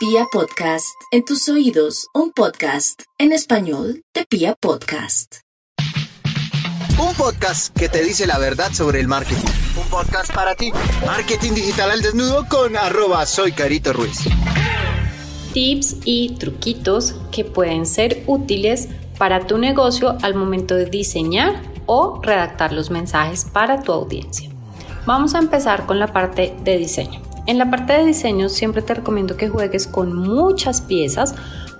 Pia Podcast, en tus oídos, un podcast en español de Pia Podcast. Un podcast que te dice la verdad sobre el marketing. Un podcast para ti. Marketing digital al desnudo con arroba soy Carito Ruiz. Tips y truquitos que pueden ser útiles para tu negocio al momento de diseñar o redactar los mensajes para tu audiencia. Vamos a empezar con la parte de diseño. En la parte de diseño siempre te recomiendo que juegues con muchas piezas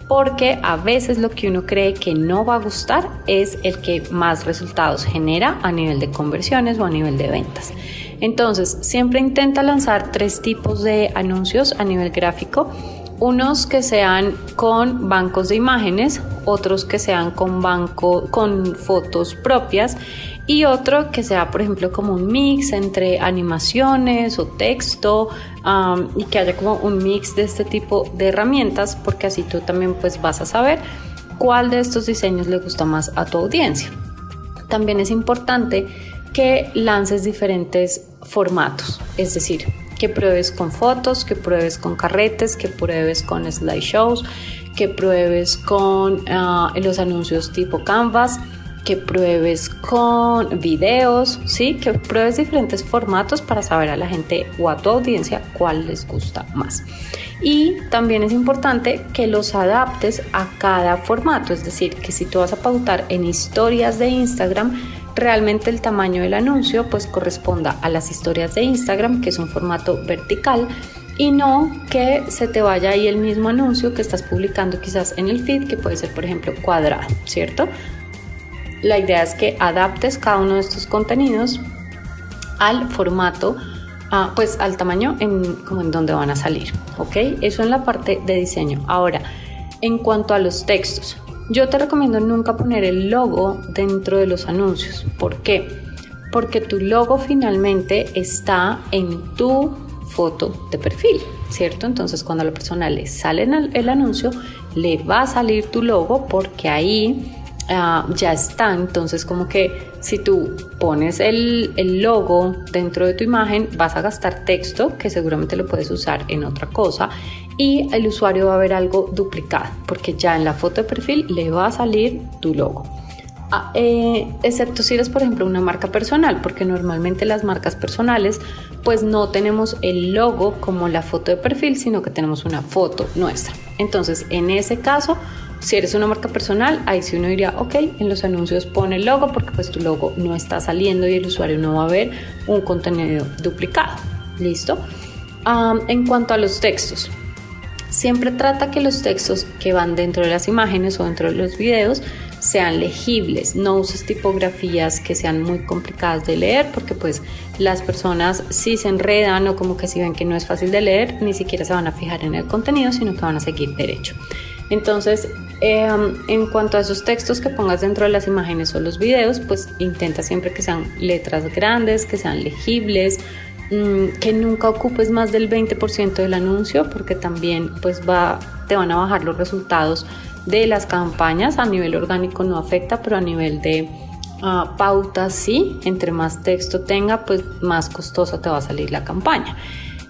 porque a veces lo que uno cree que no va a gustar es el que más resultados genera a nivel de conversiones o a nivel de ventas. Entonces, siempre intenta lanzar tres tipos de anuncios a nivel gráfico. Unos que sean con bancos de imágenes, otros que sean con banco con fotos propias y otro que sea, por ejemplo, como un mix entre animaciones o texto y que haya como un mix de este tipo de herramientas, porque así tú también pues vas a saber cuál de estos diseños le gusta más a tu audiencia. También es importante que lances diferentes formatos, es decir, que pruebes con fotos, que pruebes con carretes, que pruebes con slideshows, que pruebes con ah, los anuncios tipo Canvas que pruebes con videos, ¿sí? que pruebes diferentes formatos para saber a la gente o a tu audiencia cuál les gusta más. Y también es importante que los adaptes a cada formato, es decir, que si tú vas a pautar en historias de Instagram, realmente el tamaño del anuncio pues corresponda a las historias de Instagram, que es un formato vertical, y no que se te vaya ahí el mismo anuncio que estás publicando quizás en el feed, que puede ser por ejemplo cuadrado, ¿cierto? La idea es que adaptes cada uno de estos contenidos al formato, pues al tamaño en, como en donde van a salir, ¿ok? Eso en la parte de diseño. Ahora, en cuanto a los textos, yo te recomiendo nunca poner el logo dentro de los anuncios. ¿Por qué? Porque tu logo finalmente está en tu foto de perfil, ¿cierto? Entonces cuando a la persona le sale el anuncio, le va a salir tu logo porque ahí Ah, ya está. Entonces, como que si tú pones el, logo dentro de tu imagen, vas a gastar texto que seguramente lo puedes usar en otra cosa y el usuario va a ver algo duplicado porque ya en la foto de perfil le va a salir tu logo. Ah, eh, excepto si eres por ejemplo una marca personal porque normalmente las marcas personales pues no tenemos el logo como la foto de perfil sino que tenemos una foto nuestra entonces en ese caso si eres una marca personal, ahí sí uno diría, ok, en los anuncios pone el logo porque pues tu logo no está saliendo y el usuario no va a ver un contenido duplicado. ¿Listo? en cuanto a los textos, siempre trata que los textos que van dentro de las imágenes o dentro de los videos sean legibles, no uses tipografías que sean muy complicadas de leer porque pues las personas si se enredan o como que si ven que no es fácil de leer, ni siquiera se van a fijar en el contenido, sino que van a seguir derecho. Entonces, em, en cuanto a esos textos que pongas dentro de las imágenes o los videos, pues intenta siempre que sean letras grandes, que sean legibles, mm, que nunca ocupes más del 20% del anuncio, porque también pues va, te van a bajar los resultados de las campañas. A nivel orgánico no afecta, pero a nivel de uh, pauta sí. Entre más texto tenga, pues más costosa te va a salir la campaña.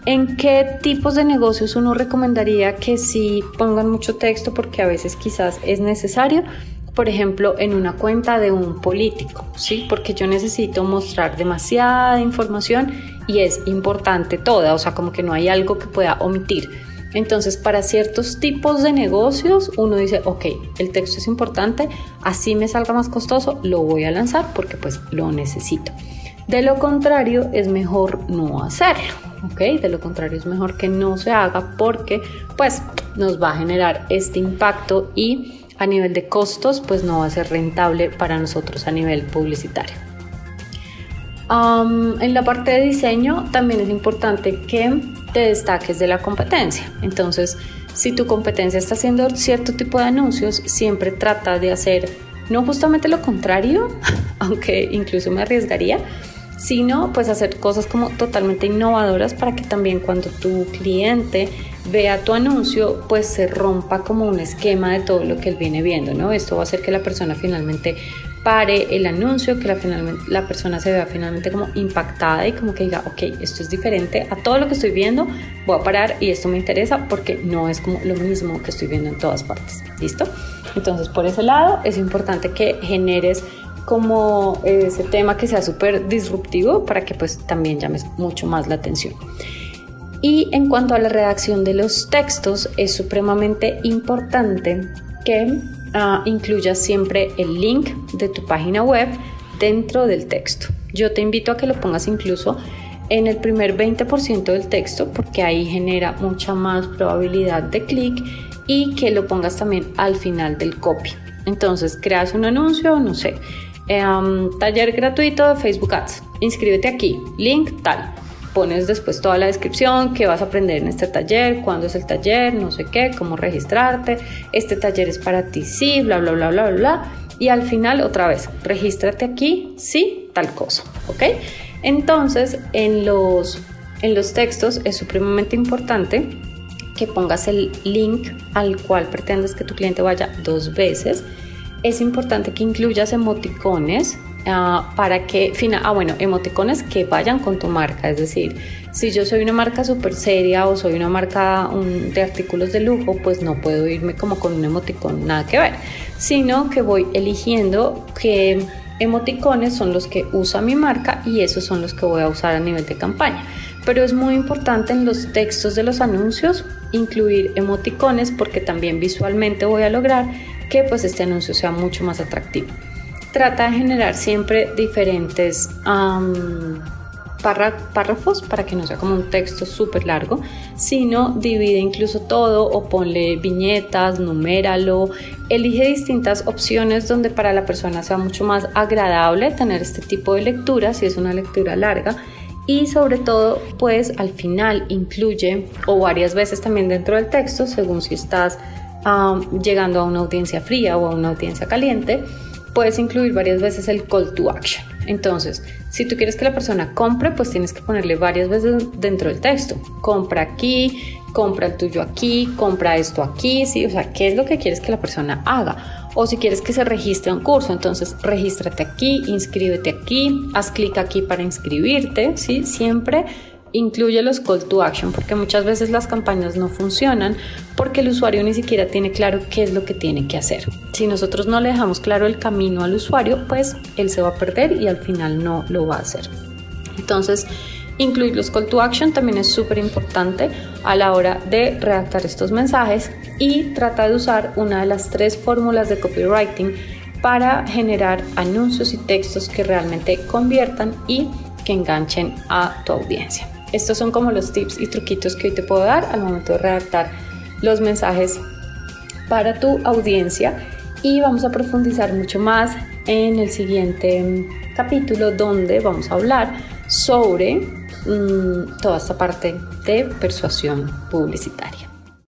¿En qué tipos de negocios uno recomendaría que sí pongan mucho texto porque a veces quizás es necesario? Por ejemplo, en una cuenta de un político, ¿sí? Porque yo necesito mostrar demasiada información y es importante toda, o sea, como que no hay algo que pueda omitir. Entonces, para ciertos tipos de negocios, uno dice, ok, el texto es importante, así me salga más costoso, lo voy a lanzar porque pues lo necesito. De lo contrario, es mejor no hacerlo. ¿Ok? De lo contrario es mejor que no se haga porque pues nos va a generar este impacto y a nivel de costos pues no va a ser rentable para nosotros a nivel publicitario. en la parte de diseño también es importante que te destaques de la competencia. Entonces, si tu competencia está haciendo cierto tipo de anuncios, siempre trata de hacer no justamente lo contrario, aunque incluso me arriesgaría, sino pues hacer cosas como totalmente innovadoras para que también cuando tu cliente vea tu anuncio pues se rompa como un esquema de todo lo que él viene viendo, ¿no? Esto va a hacer que la persona finalmente pare el anuncio, que la, finalmente, la persona se vea finalmente como impactada y como que diga, ok, esto es diferente a todo lo que estoy viendo, voy a parar y esto me interesa porque no es como lo mismo que estoy viendo en todas partes. ¿Listo? Entonces, por ese lado, es importante que generes como ese tema que sea súper disruptivo para que pues también llames mucho más la atención. Y en cuanto a la redacción de los textos, es supremamente importante que uh, incluyas siempre el link de tu página web dentro del texto. Yo te invito a que lo pongas incluso en el primer 20% del texto porque ahí genera mucha más probabilidad de clic y que lo pongas también al final del copy. Entonces creas un anuncio, no sé, um, taller gratuito de Facebook Ads, inscríbete aquí, link tal pones después toda la descripción, qué vas a aprender en este taller, cuándo es el taller, no sé qué, cómo registrarte, este taller es para ti, sí, bla, bla, bla, bla, bla. Y al final otra vez, regístrate aquí, sí, tal cosa, ¿ok? Entonces, en los, en los textos es supremamente importante que pongas el link al cual pretendes que tu cliente vaya dos veces. Es importante que incluyas emoticones Ah, para que, ah, bueno, emoticones que vayan con tu marca, es decir, si yo soy una marca súper seria o soy una marca de artículos de lujo, pues no puedo irme como con un emoticón nada que ver, sino que voy eligiendo qué emoticones son los que usa mi marca y esos son los que voy a usar a nivel de campaña. Pero es muy importante en los textos de los anuncios incluir emoticones porque también visualmente voy a lograr que pues este anuncio sea mucho más atractivo. Trata de generar siempre diferentes párrafos para que no sea como un texto súper largo, sino divide incluso todo o ponle viñetas, numéralo, elige distintas opciones donde para la persona sea mucho más agradable tener este tipo de lectura si es una lectura larga y sobre todo pues al final incluye o varias veces también dentro del texto según si estás llegando a una audiencia fría o a una audiencia caliente puedes incluir varias veces el call to action. Entonces, si tú quieres que la persona compre, pues tienes que ponerle varias veces dentro del texto. Compra aquí, compra el tuyo aquí, compra esto aquí, ¿sí? O sea, ¿qué es lo que quieres que la persona haga? O si quieres que se registre un curso, entonces regístrate aquí, inscríbete aquí, haz clic aquí para inscribirte, ¿sí? Siempre incluye los call to action porque muchas veces las campañas no funcionan porque el usuario ni siquiera tiene claro qué es lo que tiene que hacer. Si nosotros no le dejamos claro el camino al usuario, pues él se va a perder y al final no lo va a hacer. Entonces, incluir los call to action también es súper importante a la hora de redactar estos mensajes y trata de usar una de las tres fórmulas de copywriting para generar anuncios y textos que realmente conviertan y que enganchen a tu audiencia. Estos son como los tips y truquitos que hoy te puedo dar al momento de redactar los mensajes para tu audiencia y vamos a profundizar mucho más en el siguiente capítulo donde vamos a hablar sobre mm, toda esta parte de persuasión publicitaria.